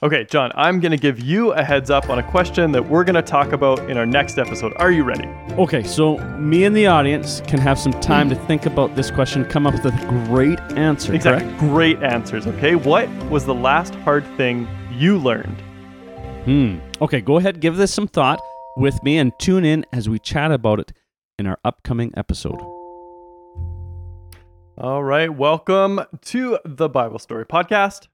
Okay, John, I'm going to give you a heads up on a question that we're going to talk about in our next episode. Are you ready? Okay, so me and the audience can have some time to think about this question, come up with a great answer. Exactly. correct? Great answers, okay? What was the last hard thing you learned? Hmm. Okay, go ahead, give this some thought with me, and tune in as we chat about it in our upcoming episode. All right, welcome to the Bible Story Podcast.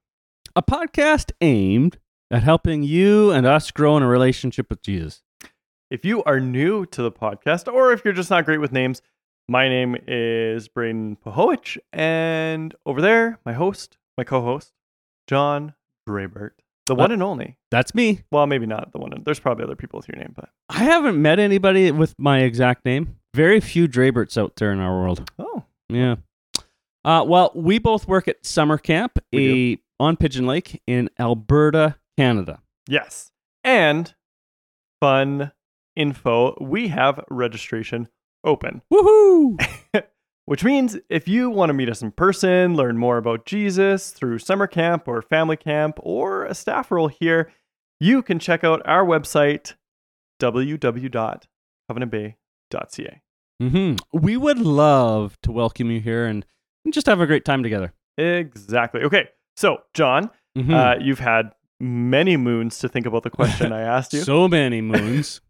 A podcast aimed at helping you and us grow in a relationship with Jesus. If you are new to the podcast, or if you're just not great with names, my name is Braden Pohowich, and over there, my host, my co-host, John Draybert, the one and only. That's me. Well, maybe not the one. And, there's probably other people with your name, but I haven't met anybody with my exact name. Very few Drayberts out there in our world. oh, Yeah. Uh, well, we both work at summer camp We a, on Pigeon Lake in Alberta, Canada. yes. And fun info: we have registration open. Woohoo! Which means if you want to meet us in person, learn more about Jesus through summer camp or family camp or a staff role here, you can check out our website, www.covenantbay.ca. hmm We would love to welcome you here and, and just have a great time together. Exactly. Okay. So, John, Mhm. uh, you've had many moons to think about the question I asked you. So many moons.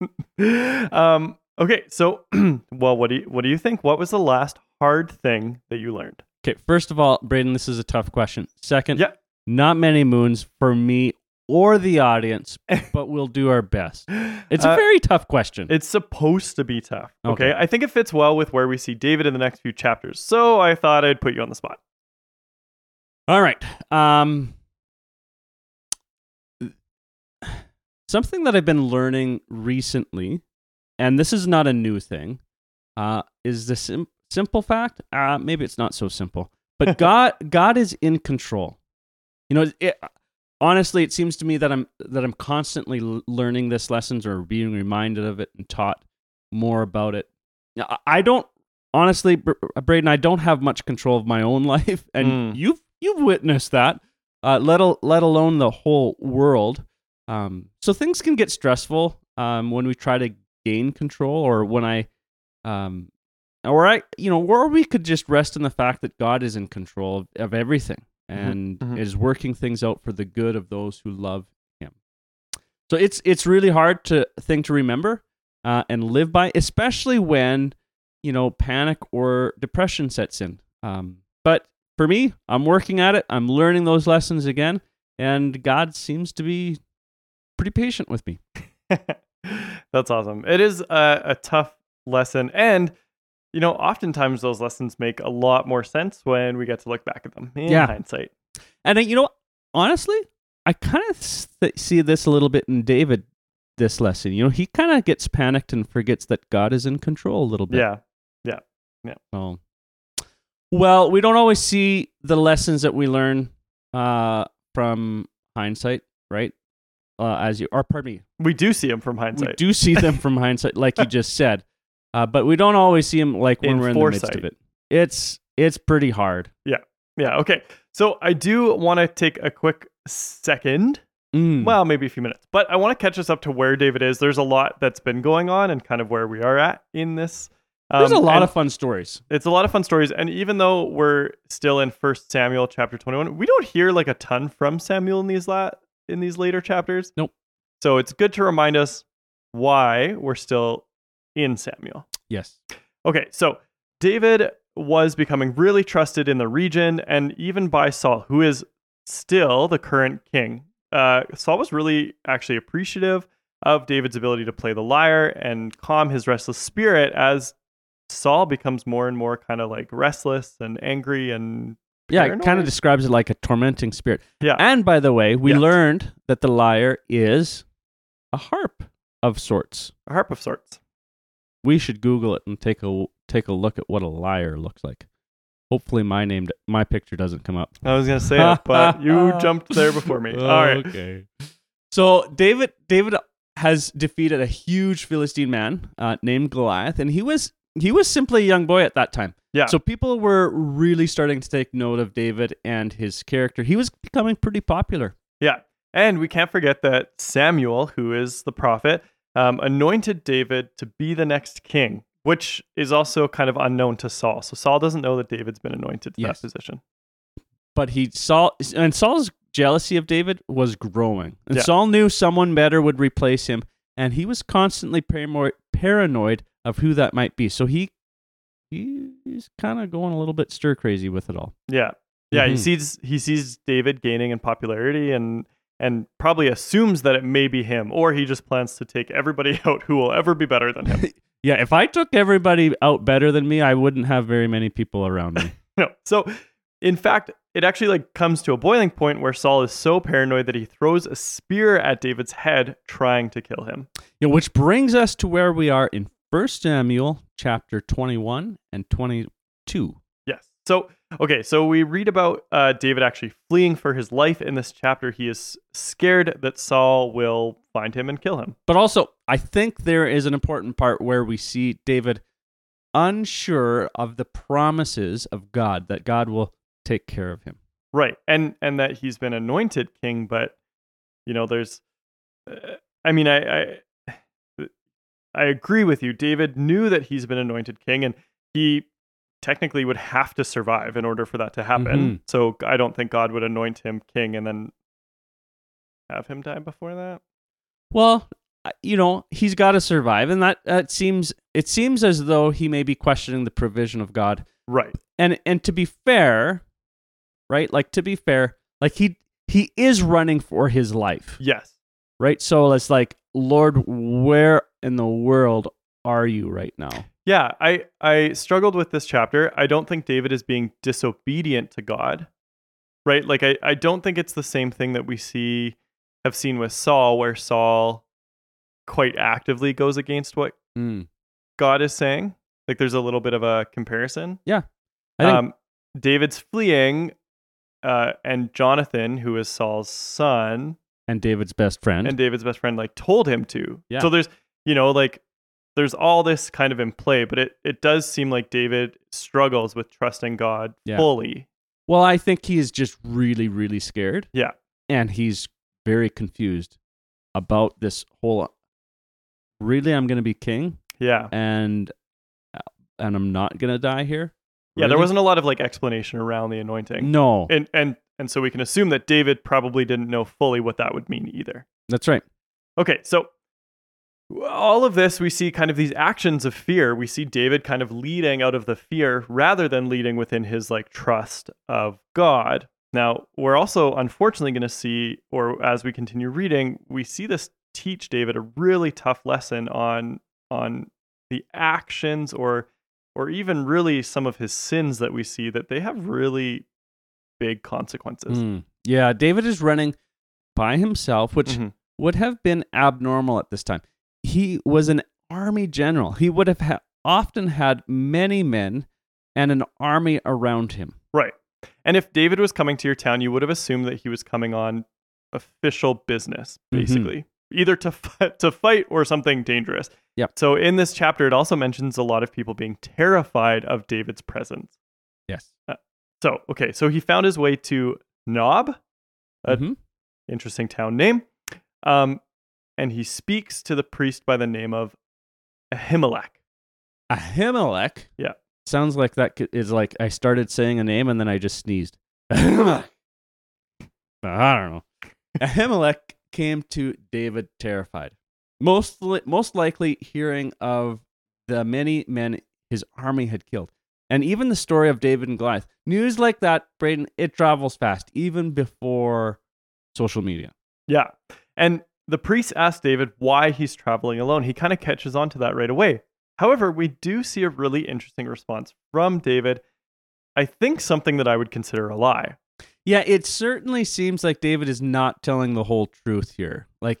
um, okay. So, well, what do you, what do you think? What was the last hard thing that you learned? okay, first of all, Braden, this is a tough question. Second, Yeah. not many moons for me or the audience, but we'll do our best. It's a Uh, very tough question. It's supposed to be tough. Okay? Okay. I think it fits well with where we see David in the next few chapters. So I thought I'd put you on the spot. All right. Um, something that I've been learning recently, and this is not a new thing, uh, is the sim- simple fact. Uh, maybe it's not so simple, but God, God is in control. You know, it, honestly, it seems to me that I'm that I'm constantly l- learning this lessons or being reminded of it and taught more about it. I- I don't honestly, Br- Braden, I don't have much control of my own life, and Mm. you've you've witnessed that. Uh, let al- let alone the whole world. Um, so things can get stressful um, when we try to gain control, or when I, um, or I, you know, or we could just rest in the fact that God is in control of, of everything and mhm. is working things out for the good of those who love Him. So it's it's really hard to thing to remember uh, and live by, especially when you know panic or depression sets in. Um, but for me, I'm working at it. I'm learning those lessons again, and God seems to be pretty patient with me. That's awesome. It is a, a tough lesson. And, you know, oftentimes those lessons make a lot more sense when we get to look back at them in Yeah. hindsight. And uh, you know, honestly, I kind of th- see this a little bit in David. This lesson, you know, he kind of gets panicked and forgets that God is in control a little bit. Yeah. Yeah. Yeah. So, well, we don't always see the lessons that we learn uh, from hindsight, right? Uh, as you, or pardon me, We do see them from hindsight. we do see them from hindsight, like you just said, uh, but we don't always see them like when In we're in the midst of it. It's it's pretty hard. Yeah, yeah. Okay. So I do want to take a quick second Mm. well, maybe a few minutes. But I want to catch us up to where David is. There's a lot that's been going on and kind of where we are at in this. There's a Um, lot of fun stories. it's a lot of fun stories. And even though we're still in First Samuel chapter 21, we don't hear like a ton from Samuel in these la- in these later chapters. Nope. So it's good to remind us why we're still in Samuel. Yes. Okay, so David was becoming really trusted in the region and even by Saul, who is still the current king. Uh, Saul was really actually appreciative of David's ability to play the lyre and calm his restless spirit as Saul becomes more and more kind of like restless and angry and Yeah, it kind of describes it like a tormenting spirit. yeah. And by the way, we Yes. learned that the lyre is a harp of sorts. a harp of sorts. We should Google it and take a take a look at what a lyre looks like. Hopefully, my name, my picture doesn't come up. I was gonna say it, but you jumped there before me. All right. Okay. So David, David has defeated a huge Philistine man uh, named Goliath, and he was he was simply a young boy at that time. Yeah. So people were really starting to take note of David and his character. He was becoming pretty popular. Yeah. And we can't forget that Samuel, who is the prophet, um, anointed David to be the next king, which is also kind of unknown to Saul. So Saul doesn't know that David's been anointed to Yes. that position. but he Saul and Saul's jealousy of David was growing, and Yeah. Saul knew someone better would replace him, and he was constantly paramo- paranoid of who that might be. So he he's kind of going a little bit stir crazy with it all. Yeah. Yeah, he Mhm. sees he sees David gaining in popularity and and probably assumes that it may be him, or he just plans to take everybody out who will ever be better than him. Yeah, if I took everybody out better than me, I wouldn't have very many people around me. no. So in fact, it actually like comes to a boiling point where Saul is so paranoid that he throws a spear at David's head trying to kill him. Yeah, which brings us to where we are in First Samuel chapter 21 and 22. Yes. So, okay, so we read about uh, David actually fleeing for his life in this chapter. He is scared that Saul will find him and kill him. But also, I think there is an important part where we see David unsure of the promises of God that God will take care of him. Right. And and that he's been anointed king, but you know, there's uh, I mean, I, I I agree with you. David knew that he's been anointed king and he technically would have to survive in order for that to happen. Mhm. So I don't think God would anoint him king and then have him die before that. Well, you know, he's got to survive, and that, that seems it seems as though he may be questioning the provision of God. Right. And and to be fair, right? Like to be fair, like he he is running for his life. Yes. right? So it's like, Lord, where in the world are you right now? Yeah, I I struggled with this chapter. I don't think David is being disobedient to God. Right? Like I I don't think it's the same thing that we see have seen with Saul where Saul quite actively goes against what Mm. God is saying. Like there's a little bit of a comparison. I think, Um David's fleeing uh and Jonathan who is Saul's son and David's best friend. and David's best friend like told him to. Yeah. So there's you know like there's all this kind of in play, but it it does seem like David struggles with trusting God Yeah. fully. well, I think he is just really, really scared. Yeah. And he's very confused about this whole. Really, I'm going to be king, Yeah. and uh, and I'm not going to die here. Yeah, there wasn't a lot of like explanation around the anointing. No, And and and so we can assume that David probably didn't know fully what that would mean either. that's right. Okay, so all of this we see kind of these actions of fear. We see David kind of leading out of the fear rather than leading within his like trust of God. Now, we're also unfortunately going to see or as we continue reading, we see this teach David a really tough lesson on on the actions or or even really some of his sins that we see that they have really big consequences. Mm. Yeah, David is running by himself, which Mhm. would have been abnormal at this time. He was an army general. He would have ha- often had many men and an army around him. Right. And if David was coming to your town, you would have assumed that he was coming on official business, Mhm. basically, either to f- to fight or something dangerous. Yep. So in this chapter, it also mentions a lot of people being terrified of David's presence. Yes. So okay, so he found his way to Nob, Uh, Mhm. interesting town name, um, and he speaks to the priest by the name of Ahimelech. Ahimelech. Yeah. Sounds like that is like I started saying a name and then I just sneezed. Ahimelech. I don't know. Ahimelech came to David terrified. Most, li- most likely hearing of the many men his army had killed. And even the story of David and Goliath. News like that, Braden, it travels fast, even before social media. Yeah. And the priest asks David why he's traveling alone. He kind of catches on to that right away. However, we do see a really interesting response from David. I think something that I would consider a lie. Yeah, it certainly seems like David is not telling the whole truth here. Like,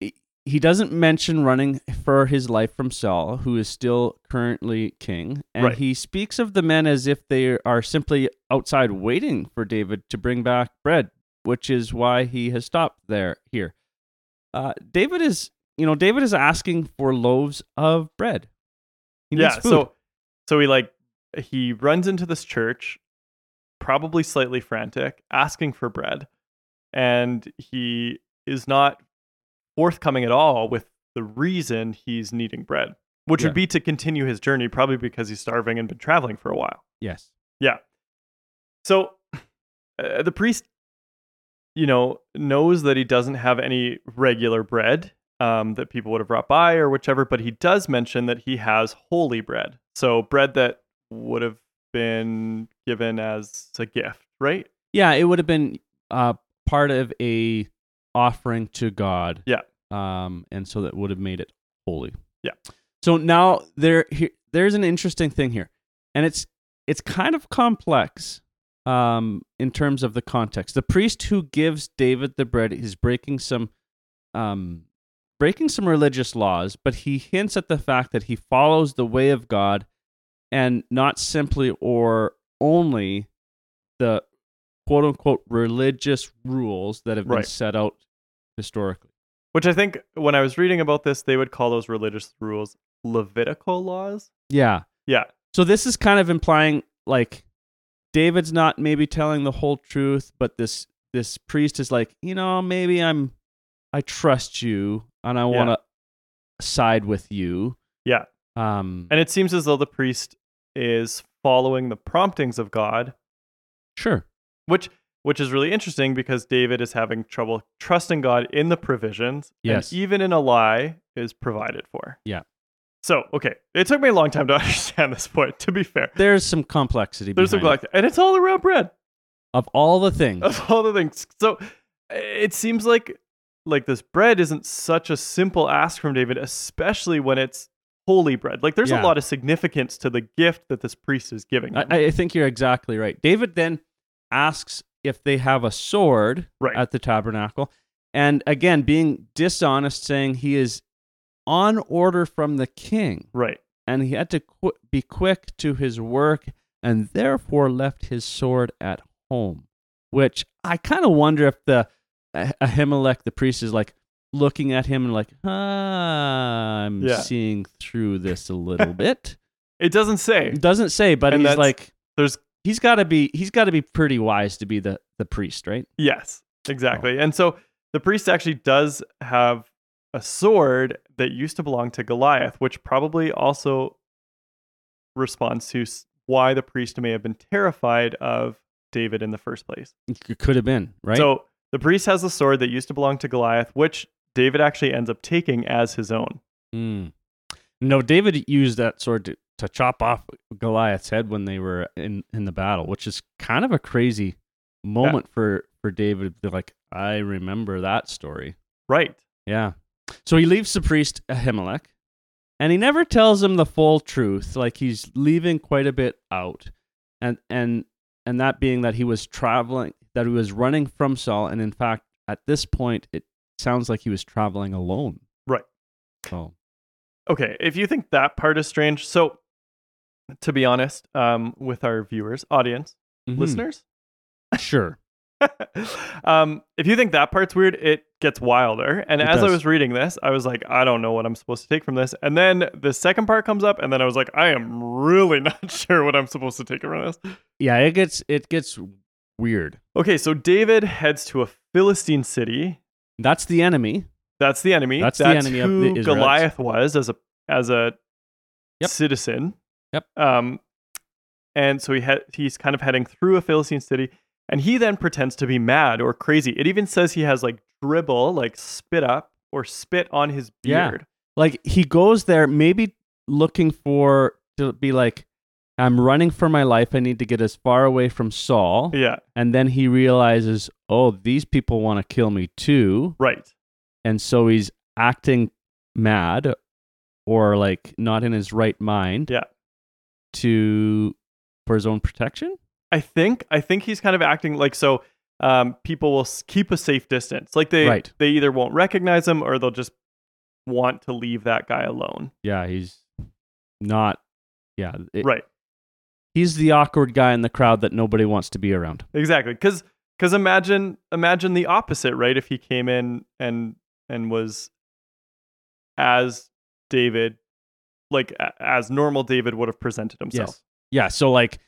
he- doesn't mention running for his life from Saul, who is still currently king. And Right. he speaks of the men as if they are simply outside waiting for David to bring back bread, which is why he has stopped there here. Uh, David is, you know, David is asking for loaves of bread. He yeah. So so he like he runs into this church, probably slightly frantic, asking for bread. and he is not forthcoming at all with the reason he's needing bread, which Yeah. would be to continue his journey, probably because he's starving and been traveling for a while. Yes. Yeah. So uh, the priest, you know, knows that he doesn't have any regular bread um, that people would have brought by or whichever, but he does mention that he has holy bread. So bread that would have been given as a gift, right? Yeah, it would have been uh, part of a offering to God. Yeah. Um, and so that would have made it holy. Yeah. So now there here, there's an interesting thing here, and it's it's kind of complex um, in terms of the context. The priest who gives David the bread is breaking some um, breaking some religious laws, but he hints at the fact that he follows the way of God and not simply or only the quote unquote religious rules that have been Right. set out historically. Which I think when I was reading about this, they would call those religious rules Levitical laws. Yeah. Yeah. So this is kind of implying like David's not maybe telling the whole truth, but this this priest is like, you know, maybe I'm I trust you and I want to side with you. Yeah. Um And it seems as though the priest is following the promptings of God sure. which which is really interesting because David is having trouble trusting God in the provisions, Yes. and even in a lie is provided for. Yeah. So okay, it took me a long time to understand this point. To be fair, There's some complexity there's some behind it. and it's all around bread of all the things. of all the things. So it seems like like this bread isn't such a simple ask from David, especially when it's holy bread. Like there's Yeah. a lot of significance to the gift that this priest is giving. I, I think you're exactly right. David then asks if they have a sword Right. at the tabernacle. And again, being dishonest, saying he is on order from the king right. and he had to qu- be quick to his work and therefore left his sword at home. Which I kind of wonder if the Ah- Ahimelech, the priest, is like looking at him and like, ah, I'm Yeah. seeing through this a little bit. It doesn't say. It doesn't say, but And he's like, There's he's got to be he's got to be pretty wise to be the the priest, right? Yes, exactly. And so the priest actually does have a sword that used to belong to Goliath, which probably also responds to why the priest may have been terrified of David in the first place. It could have been, right? So the priest has a sword that used to belong to Goliath, which David actually ends up taking as his own. Hmm. No, David used that sword to, to chop off Goliath's head when they were in, in the battle, which is kind of a crazy moment for, for David. to be Like, I remember that story. Right. Yeah. So he leaves the priest Ahimelech, and he never tells him the full truth. Like he's leaving quite a bit out, and and and that being that he was traveling, that he was running from Saul, and in fact, at this point, it sounds like he was traveling alone. Right. So Okay, if you think that part is strange, so to be honest, um, with our viewers, audience, mhm. listeners, sure. um, if you think that part's weird, it gets wilder. And It as I was reading this, I was like, I don't know what I'm supposed to take from this. And then the second part comes up, and then I was like, I am really not sure what I'm supposed to take from this. Yeah, it gets it gets weird. Okay, so David heads to a Philistine city. That's the enemy. That's the enemy. That's the enemy of the. Goliath was as a as a Yep. citizen. Yep. Um, and so he had he's kind of heading through a Philistine city, and he then pretends to be mad or crazy. It even says he has like dribble, like spit up or spit on his beard. Yeah. Like he goes there maybe looking for to be like I'm running for my life. I need to get as far away from Saul. Yeah. And then he realizes, "Oh, these people want to kill me too." Right. And so he's acting mad or like not in his right mind Yeah. to for his own protection. I think I think he's kind of acting like so. Um, people will keep a safe distance. Like they Right. they either won't recognize him or they'll just want to leave that guy alone. Yeah, he's not yeah, it- right. He's the awkward guy in the crowd that nobody wants to be around. Exactly. Because because imagine imagine the opposite, right? If he came in and and was as David, like as normal David would have presented himself. Yes. Yeah. So like,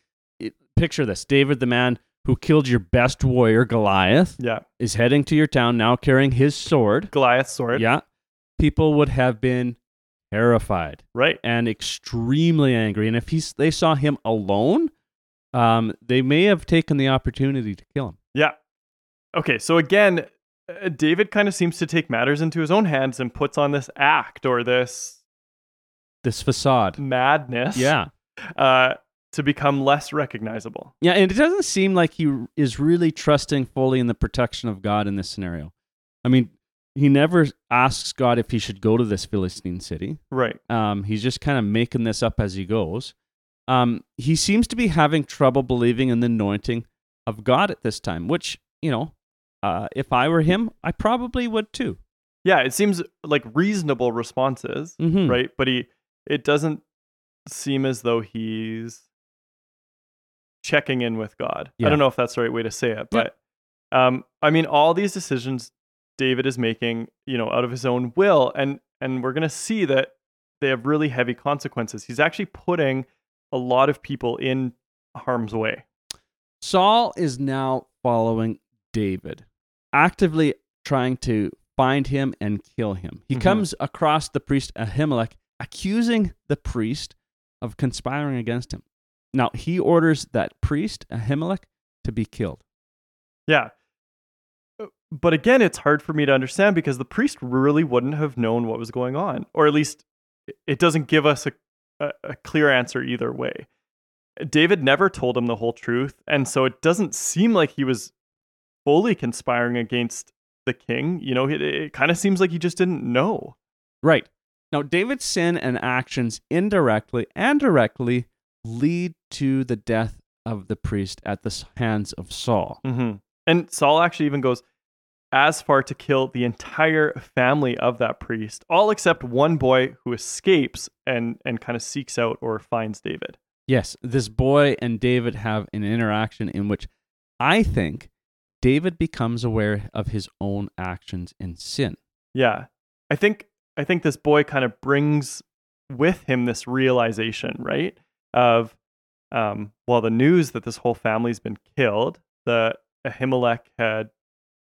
picture this: David, the man who killed your best warrior, Goliath, Yeah. is heading to your town now carrying his sword. Goliath's sword. Yeah. People would have been terrified Right. and extremely angry. And if he's, they saw him alone, um, they may have taken the opportunity to kill him. Yeah. Okay. So again, uh, David kind of seems to take matters into his own hands and puts on this act or this This facade. madness. Yeah. Uh, to become less recognizable. Yeah, and it doesn't seem like he is really trusting fully in the protection of God in this scenario. I mean, he never asks God if he should go to this Philistine city. Right. Um, he's just kind of making this up as he goes. Um, he seems to be having trouble believing in the anointing of God at this time, which, you know, uh, if I were him, I probably would too. Yeah. It seems like reasonable responses. Mhm. Right. But he, it doesn't seem as though he's checking in with God. Yeah. I don't know if that's the right way to say it, Yeah. but um, I mean, all these decisions David is making, you know, out of his own will, and and we're gonna see that they have really heavy consequences. He's actually putting a lot of people in harm's way. Saul is now following David, actively trying to find him and kill him. He Mhm. comes across the priest Ahimelech, accusing the priest of conspiring against him. Now, he orders that priest Ahimelech to be killed. Yeah. Uh, But again, it's hard for me to understand because the priest really wouldn't have known what was going on, or at least it doesn't give us a, a, a clear answer either way. David never told him the whole truth, and so it doesn't seem like he was fully conspiring against the king. You know, it, it kind of seems like he just didn't know. Right. Now, David's sin and actions indirectly and directly lead to the death of the priest at the hands of Saul. hmm And Saul actually even goes as far to kill the entire family of that priest, all except one boy who escapes and and kind of seeks out or finds David. Yes, this boy and David have an interaction in which I think David becomes aware of his own actions and sin. Yeah, I think I think this boy kind of brings with him this realization, right? Of um, well, the news that this whole family's been killed, the Ahimelech had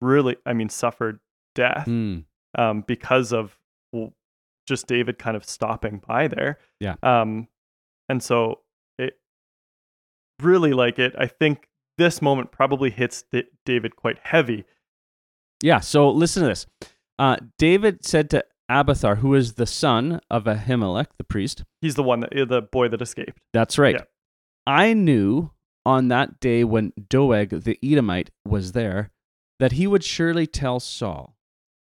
really, I mean, suffered death. Hmm. um, because of well, just David kind of stopping by there. Yeah. Um, and so it really like it. I think this moment probably hits D- David quite heavy. Yeah, so listen to this. Uh, David said to Abiathar, who is the son of Ahimelech, the priest, He's the one that the boy that escaped. That's right. Yeah. I knew on that day when Doeg the Edomite was there that he would surely tell Saul,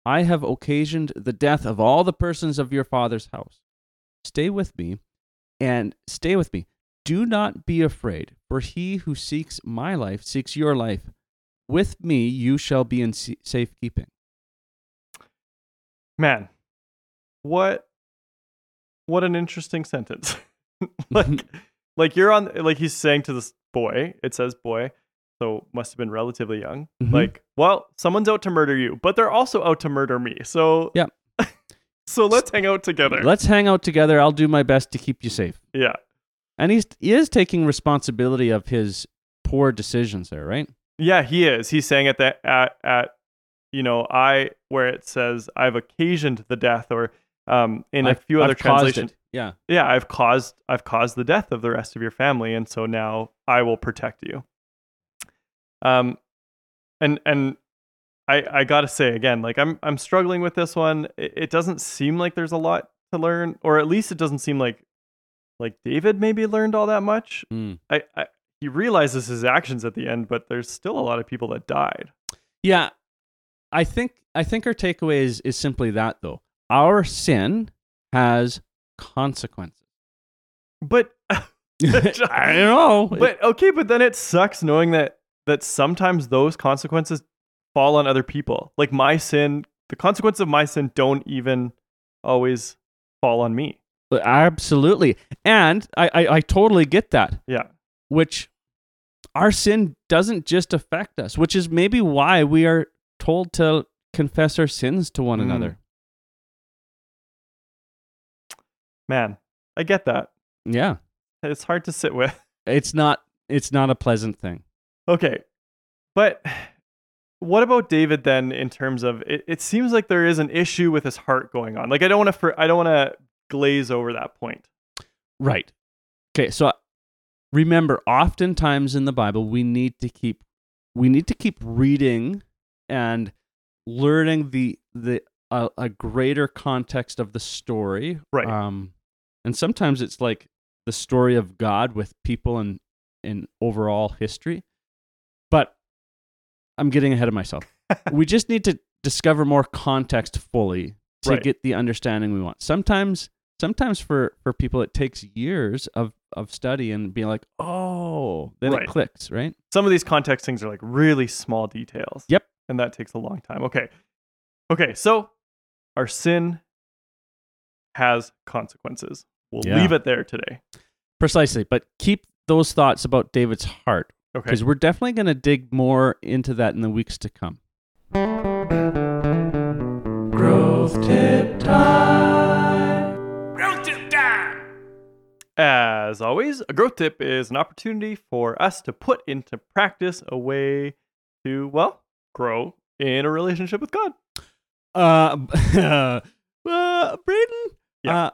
I have occasioned the death of all the persons of your father's house. Stay with me and stay with me. Do not be afraid, for he who seeks my life seeks your life. With me you shall be in sa- safekeeping. Man, what what an interesting sentence. like like you're on like he's saying to this boy, it says boy, so must have been relatively young. Mhm. Like, well, someone's out to murder you, but they're also out to murder me. So Yeah. so let's hang out together. Let's hang out together. I'll do my best to keep you safe. yeah. And he's, he is taking responsibility of his poor decisions there, right? Yeah, he is. He's saying at that at at you know, I where it says I've occasioned the death or um in a I've- few other I've translations. Yeah. Yeah, I've caused I've caused the death of the rest of your family and so now I will protect you. Um and and I I got to say again, like I'm I'm struggling with this one. It, it doesn't seem like there's a lot to learn or at least it doesn't seem like like David maybe learned all that much. Mm. I, I he realizes his actions at the end, but there's still a lot of people that died. Yeah. I think I think our takeaway is is simply that though. Our sin has consequences. But I don't know. but okay, but then it sucks knowing that that sometimes those consequences fall on other people. Like my sin, the consequences of my sin don't even always fall on me. Absolutely. And I, I, I totally get that. Yeah. Which our sin doesn't just affect us, which is maybe why we are told to confess our sins to one Mm. another. Man, I get that. Yeah. It's hard to sit with. It's not it's not a pleasant thing. Okay. But what about David then in terms of it, it seems like there is an issue with his heart going on. Like I don't want to I don't want to glaze over that point. Right. Okay, so remember oftentimes in the Bible we need to keep we need to keep reading and learning the the uh, a greater context of the story. Right. Um and sometimes it's like the story of God with people and in overall history. But I'm getting ahead of myself. we just need to discover more context fully to Right. get the understanding we want. Sometimes sometimes for for people it takes years of of study and being like, "Oh, then Right. it clicks," right? Some of these context things are like really small details. Yep. And that takes a long time. Okay. Okay, so our sin has consequences. We'll Yeah. leave it there today. Precisely. But keep those thoughts about David's heart Okay. because we're definitely going to dig more into that in the weeks to come. Growth tip time. Growth tip time. As always, a growth tip is an opportunity for us to put into practice a way to, well, grow in a relationship with God. Uh, uh Braden, Yeah. uh,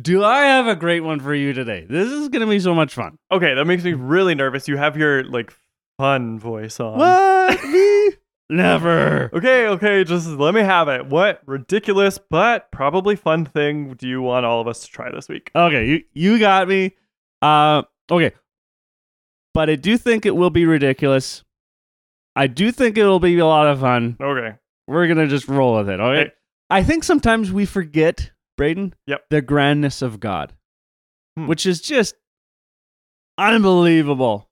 do I have a great one for you today? This is going to be so much fun. Okay, that makes me really nervous. You have your like fun voice on. What? Me? Never. Okay, okay, just let me have it. What ridiculous but probably fun thing do you want all of us to try this week? Okay, you you got me. Uh, okay, but I do think it will be ridiculous. I do think it will be a lot of fun. Okay. We're gonna just roll with it. Okay. Hey. I think sometimes we forget, Braden. Yep. The grandness of God, Hmm. which is just unbelievable.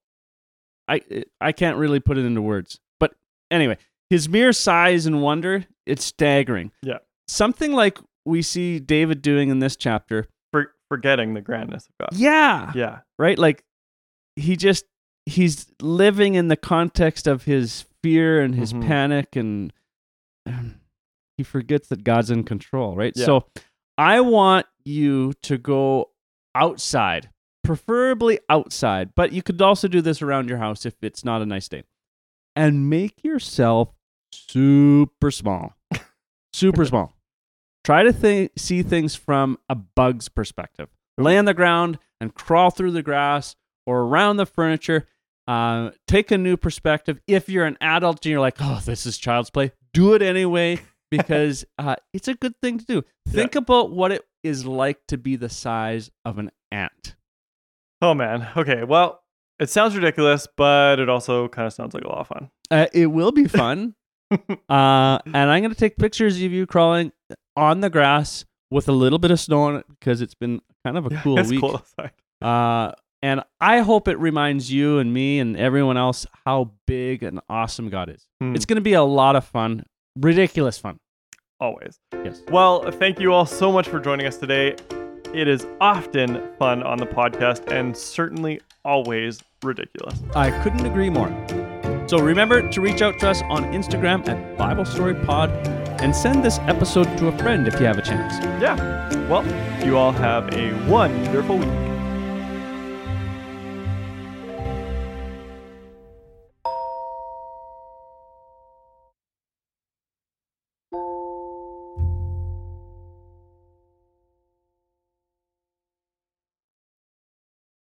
I I can't really put it into words, but anyway, his mere size and wonder, it's staggering. Yeah. Something like we see David doing in this chapter. For forgetting the grandness of God. Yeah. Yeah. right? Like he just he's living in the context of his fear and his Mhm. panic and um, he forgets that God's in control, right? Yeah. So I want you to go outside, preferably outside, but you could also do this around your house if it's not a nice day. And make yourself super small. super small. Try to think, see things from a bug's perspective. Lay on the ground and crawl through the grass or around the furniture. Uh, take a new perspective. If you're an adult and you're like, oh, this is child's play, do it anyway because uh, it's a good thing to do. Think about what it is like to be the size of an ant. Oh man. Okay. Well, it sounds ridiculous, but it also kind of sounds like a lot of fun. Uh, it will be fun. uh, and I'm going to take pictures of you crawling on the grass with a little bit of snow on it because it's been kind of a cool it's week. cool outside. Uh, and I hope it reminds you and me and everyone else how big and awesome God is. Hmm. It's going to be a lot of fun, ridiculous fun. Always. Yes. Well, thank you all so much for joining us today. It is often fun on the podcast and certainly always ridiculous. I couldn't agree more. So remember to reach out to us on Instagram at Bible Story Pod and send this episode to a friend if you have a chance. Yeah. Well, you all have a wonderful week.